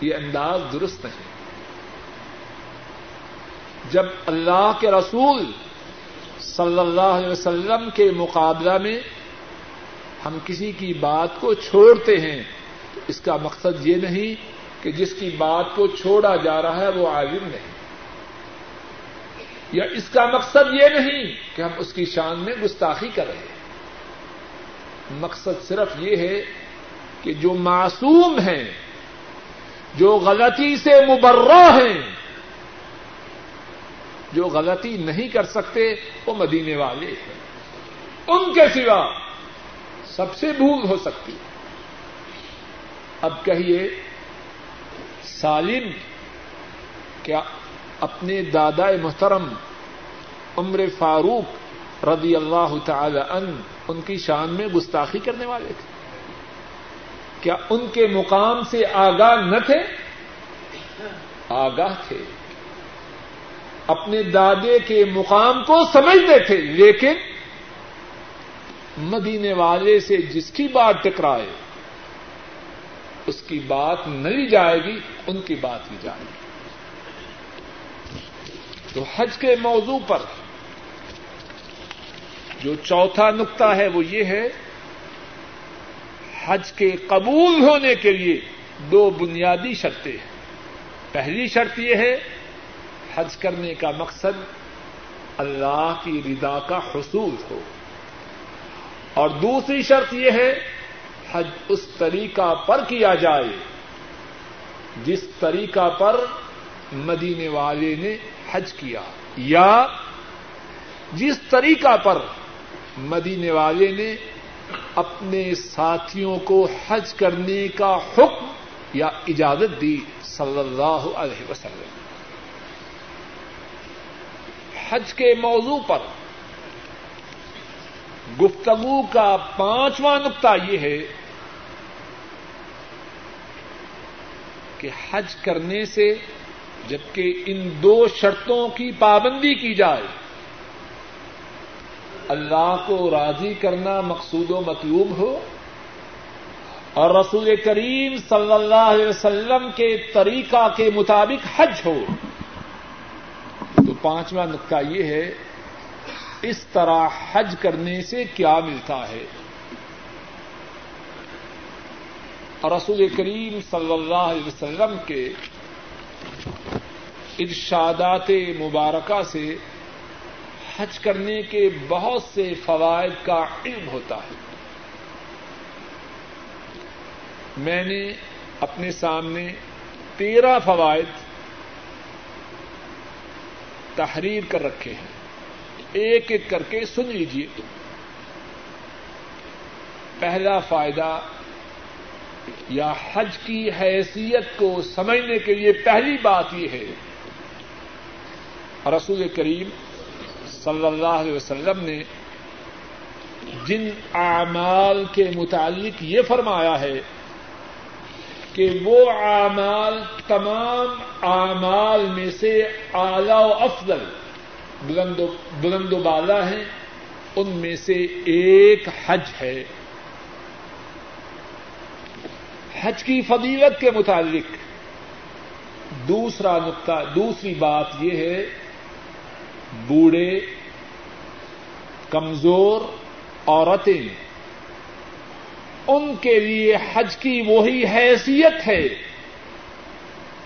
یہ انداز درست نہیں۔ جب اللہ کے رسول صلی اللہ علیہ وسلم کے مقابلہ میں ہم کسی کی بات کو چھوڑتے ہیں تو اس کا مقصد یہ نہیں کہ جس کی بات کو چھوڑا جا رہا ہے وہ عالم نہیں۔ یا اس کا مقصد یہ نہیں کہ ہم اس کی شان میں گستاخی کر رہے ہیں۔ مقصد صرف یہ ہے کہ جو معصوم ہیں، جو غلطی سے مبرہ ہیں، جو غلطی نہیں کر سکتے، وہ مدینے والے ہیں۔ ان کے سوا سب سے بھول ہو سکتی۔ اب کہیے سالم کیا اپنے دادا محترم عمر فاروق رضی اللہ تعالی ان ان کی شان میں گستاخی کرنے والے تھے؟ کیا ان کے مقام سے آگاہ نہ تھے؟ آگاہ تھے۔ اپنے دادے کے مقام کو سمجھتے تھے، لیکن مدینے والے سے جس کی بات ٹکرائے اس کی بات نہیں جائے گی، ان کی بات ہی جائے گی۔ تو حج کے موضوع پر جو چوتھا نقطہ ہے وہ یہ ہے، حج کے قبول ہونے کے لیے دو بنیادی شرطیں ہیں۔ پہلی شرط یہ ہے، حج کرنے کا مقصد اللہ کی رضا کا حصول ہو۔ اور دوسری شرط یہ ہے حج اس طریقہ پر کیا جائے جس طریقہ پر مدینے والے نے حج کیا یا جس طریقہ پر مدینے والے نے اپنے ساتھیوں کو حج کرنے کا حکم یا اجازت دی صلی اللہ علیہ وسلم۔ حج کے موضوع پر گفتگو کا پانچواں نقطہ یہ ہے کہ حج کرنے سے جبکہ ان دو شرطوں کی پابندی کی جائے، اللہ کو راضی کرنا مقصود و مطلوب ہو اور رسول کریم صلی اللہ علیہ وسلم کے طریقہ کے مطابق حج ہو۔ تو پانچواں نقطہ یہ ہے، اس طرح حج کرنے سے کیا ملتا ہے؟ اور رسول کریم صلی اللہ علیہ وسلم کے ارشادات مبارکہ سے حج کرنے کے بہت سے فوائد کا علم ہوتا ہے۔ میں نے اپنے سامنے تیرہ فوائد تحریر کر رکھے ہیں۔ ایک ایک کر کے سن لیجیے پہلا فائدہ یا حج کی حیثیت کو سمجھنے کے لیے پہلی بات یہ ہے، رسول کریم صلی اللہ علیہ وسلم نے جن اعمال کے متعلق یہ فرمایا ہے کہ وہ اعمال تمام اعمال میں سے اعلی و افضل بلند و بالا ہیں، ان میں سے ایک حج ہے۔ حج کی فضیلت کے متعلق۔ دوسرا نقطہ، دوسری بات یہ ہے، بوڑھے، کمزور عورتیں، ان کے لیے حج کی وہی حیثیت ہے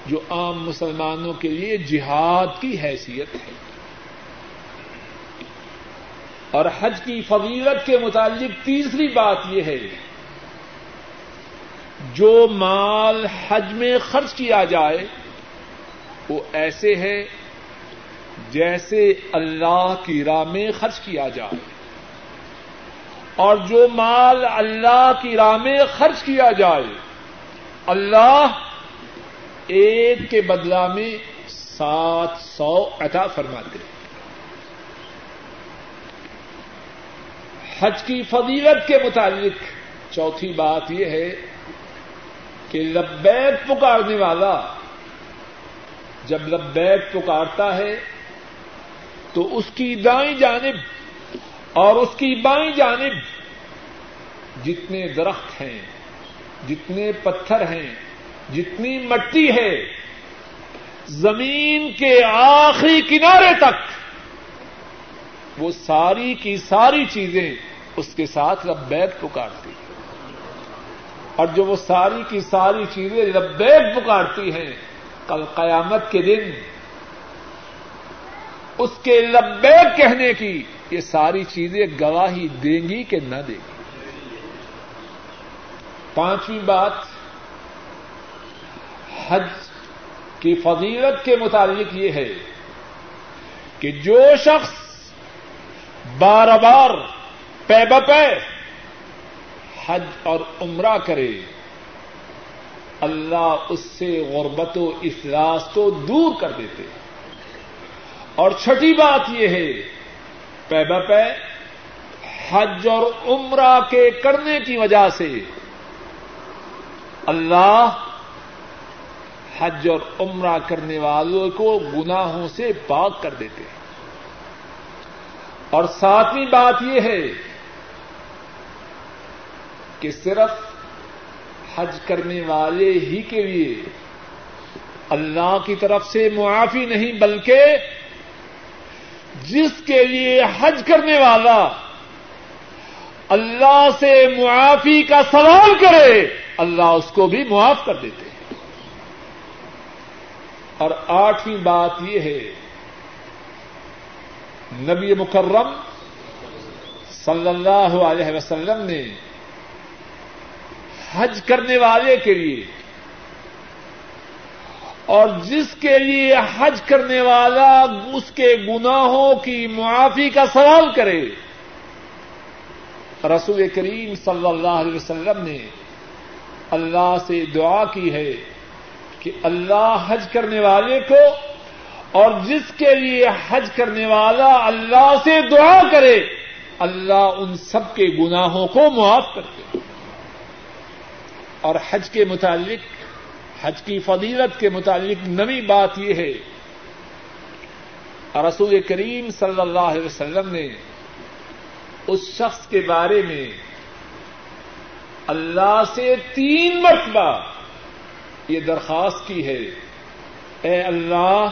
جو عام مسلمانوں کے لیے جہاد کی حیثیت ہے۔ اور حج کی فضیلت کے متعلق تیسری بات یہ ہے جو مال حج میں خرچ کیا جائے، وہ ایسے ہے جیسے اللہ کی راہ میں خرچ کیا جائے۔ اور جو مال اللہ کی راہ میں خرچ کیا جائے، اللہ ایک کے بدلا میں سات سو عطا فرماتے ہیں۔ حج کی فضیلت کے متعلق چوتھی بات یہ ہے کہ لبیک پکارنے والا جب لبیک پکارتا ہے تو اس کی دائیں جانب اور اس کی بائیں جانب جتنے درخت ہیں، جتنے پتھر ہیں، جتنی مٹی ہے، زمین کے آخری کنارے تک وہ ساری کی ساری چیزیں اس کے ساتھ لبیک پکارتی ہیں۔ اور جو وہ ساری کی ساری چیزیں لبیک پکارتی ہیں، کل قیامت کے دن، اس کے لبیک کہنے کی، یہ ساری چیزیں گواہی دیں گی کہ نہ دیں گی۔ پانچویں بات، حج کی فضیلت کے متعلق یہ ہے کہ جو شخص بار بار پے بپے حج اور عمرہ کرے، اللہ اس سے غربت و افلاس کو دور کر دیتے۔ اور چھٹی بات یہ ہے، پے بپے حج اور عمرہ کے کرنے کی وجہ سے اللہ حج اور عمرہ کرنے والوں کو گناہوں سے پاک کر دیتے۔ ہیں اور ساتویں بات یہ ہے کہ صرف حج کرنے والے ہی کے لیے اللہ کی طرف سے معافی نہیں، بلکہ جس کے لیے حج کرنے والا اللہ سے معافی کا سوال کرے، اللہ اس کو بھی معاف کر دیتے ہیں۔ اور آٹھویں بات یہ ہے، نبی مکرم صلی اللہ علیہ وسلم نے حج کرنے والے کے لیے۔ اور جس کے لیے حج کرنے والا اس کے گناہوں کی معافی کا سوال کرے۔ رسول کریم صلی اللہ علیہ وسلم نے اللہ سے دعا کی ہے کہ اللہ حج کرنے والے کو اور جس کے لیے حج کرنے والا اللہ سے دعا کرے، اللہ ان سب کے گناہوں کو معاف کرتے اور حج کے متعلق، حج کی فضیلت کے متعلق نئی بات یہ ہے۔ رسول کریم صلی اللہ علیہ وسلم نے اس شخص کے بارے میں اللہ سے تین مرتبہ یہ درخواست کی ہے، اے اللہ،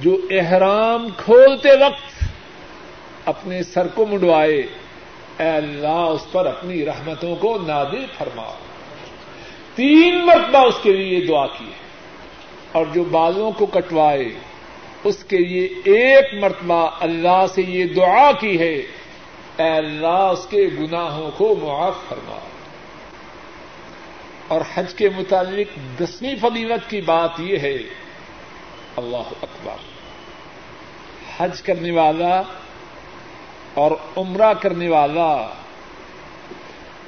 جو احرام کھولتے وقت اپنے سر کو منڈوائے۔ اے اللہ، اس پر اپنی رحمتوں کو نادل فرما۔ تین مرتبہ اس کے لیے دعا کی ہے۔ اور جو بالوں کو کٹوائے، اس کے لیے ایک مرتبہ اللہ سے یہ دعا کی ہے۔ اے اللہ، اس کے گناہوں کو معاف فرما۔ اور حج کے متعلق دسویں فضیلت کی بات یہ ہے، اللہ اکبر۔ حج کرنے والا اور عمرہ کرنے والا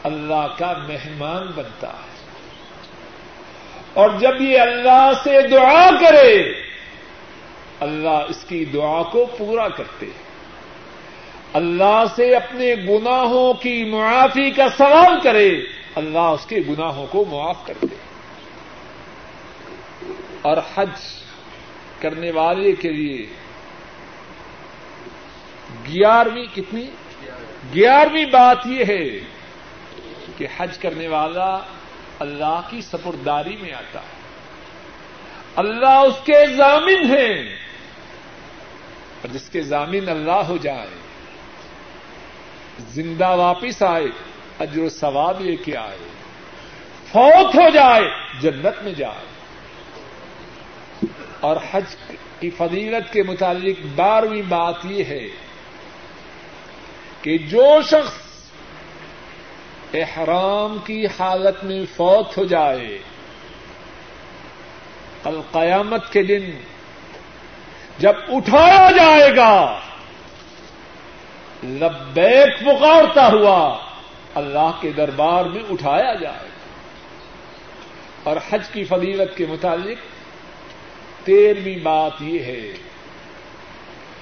اللہ کا مہمان بنتا ہے۔ اور جب یہ اللہ سے دعا کرے، اللہ اس کی دعا کو پورا کرتے اللہ سے اپنے گناہوں کی معافی کا سوال کرے، اللہ اس کے گناہوں کو معاف کر دے اور حج کرنے والے کے لیے گیارہویں کتنی؟ گیارہویں بات یہ ہے کہ حج کرنے والا اللہ کی سپرداری میں آتا ہے۔ اللہ اس کے ضامن ہیں۔ اور جس کے ضامن اللہ ہو جائے، زندہ واپس آئے، اجر و ثواب لے کے آئے، فوت ہو جائے، جنت میں جائے۔ اور حج کی فضیلت کے متعلق بارہویں بات یہ ہے کہ جو شخص احرام کی حالت میں فوت ہو جائے، کل قیامت کے دن جب اٹھایا جائے گا، لبیک پکارتا ہوا اللہ کے دربار میں اٹھایا جائے گا۔ اور حج کی فضیلت کے متعلق تیرہویں بات یہ ہے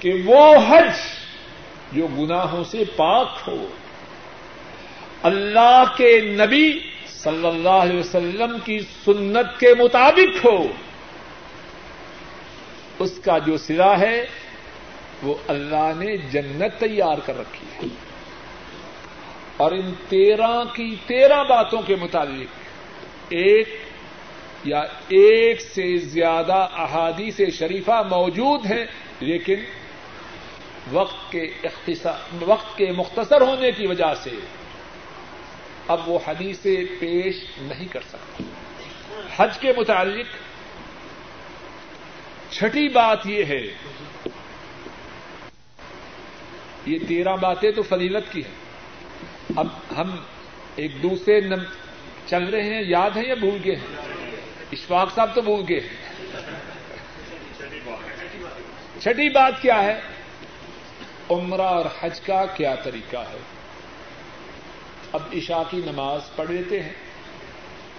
کہ وہ حج جو گناہوں سے پاک ہو۔ اللہ کے نبی صلی اللہ علیہ وسلم کی سنت کے مطابق ہو۔ اس کا جو سرا ہے، وہ اللہ نے جنت تیار کر رکھی ہے۔ اور ان تیرہ کی تیرہ باتوں کے مطابق ایک یا ایک سے زیادہ احادیث شریفہ موجود ہیں، لیکن وقت کے وقت کے مختصر ہونے کی وجہ سے اب وہ حدیثیں پیش نہیں کر سکتا حج کے متعلق چھٹی بات یہ ہے۔ یہ تیرہ باتیں تو فضیلت کی ہیں۔ اب ہم ایک دوسرے نم، چل رہے ہیں، یاد ہے یا بھول گئے ہیں؟ اشفاق صاحب تو بھول گئے ہیں۔ چھٹی بات کیا ہے؟ عمرہ اور حج کا کیا طریقہ ہے؟ اب عشاء کی نماز پڑھ لیتے ہیں۔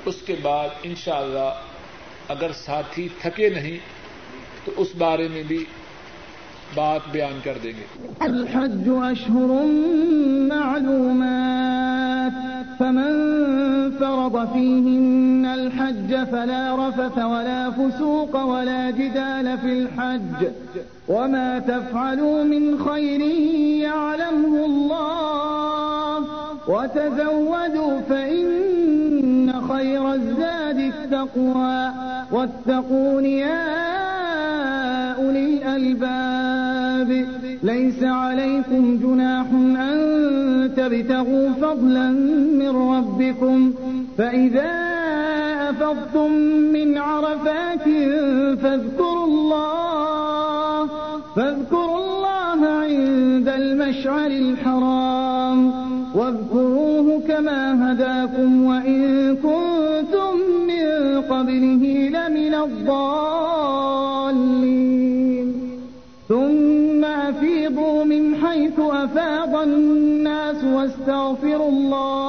اس کے بعد انشاءاللہ اگر ساتھی تھکے نہیں، تو اس بارے میں بھی بات بیان کر دیں گے۔ الحج اشهر معلومات، فمن فرض فيهن الحج فلا رفث ولا فسوق ولا جدال في الحج. وما تفعلوا من خير يعلمه الله. وتزودوا فإن خير الزاد التقوى. واتقون يا أولي الألباب. ليس عليكم جناح أن تبتغوا فضلا من ربكم. فإذا أفضتم من عرفات فاذكروا الله فاذكروا الله عند المشعر الحرام. واذكروه كما هداكم وإن كنتم من قبله لمن الضالين. ثم أفيضوا من حيث أفاض الناس واستغفروا الله.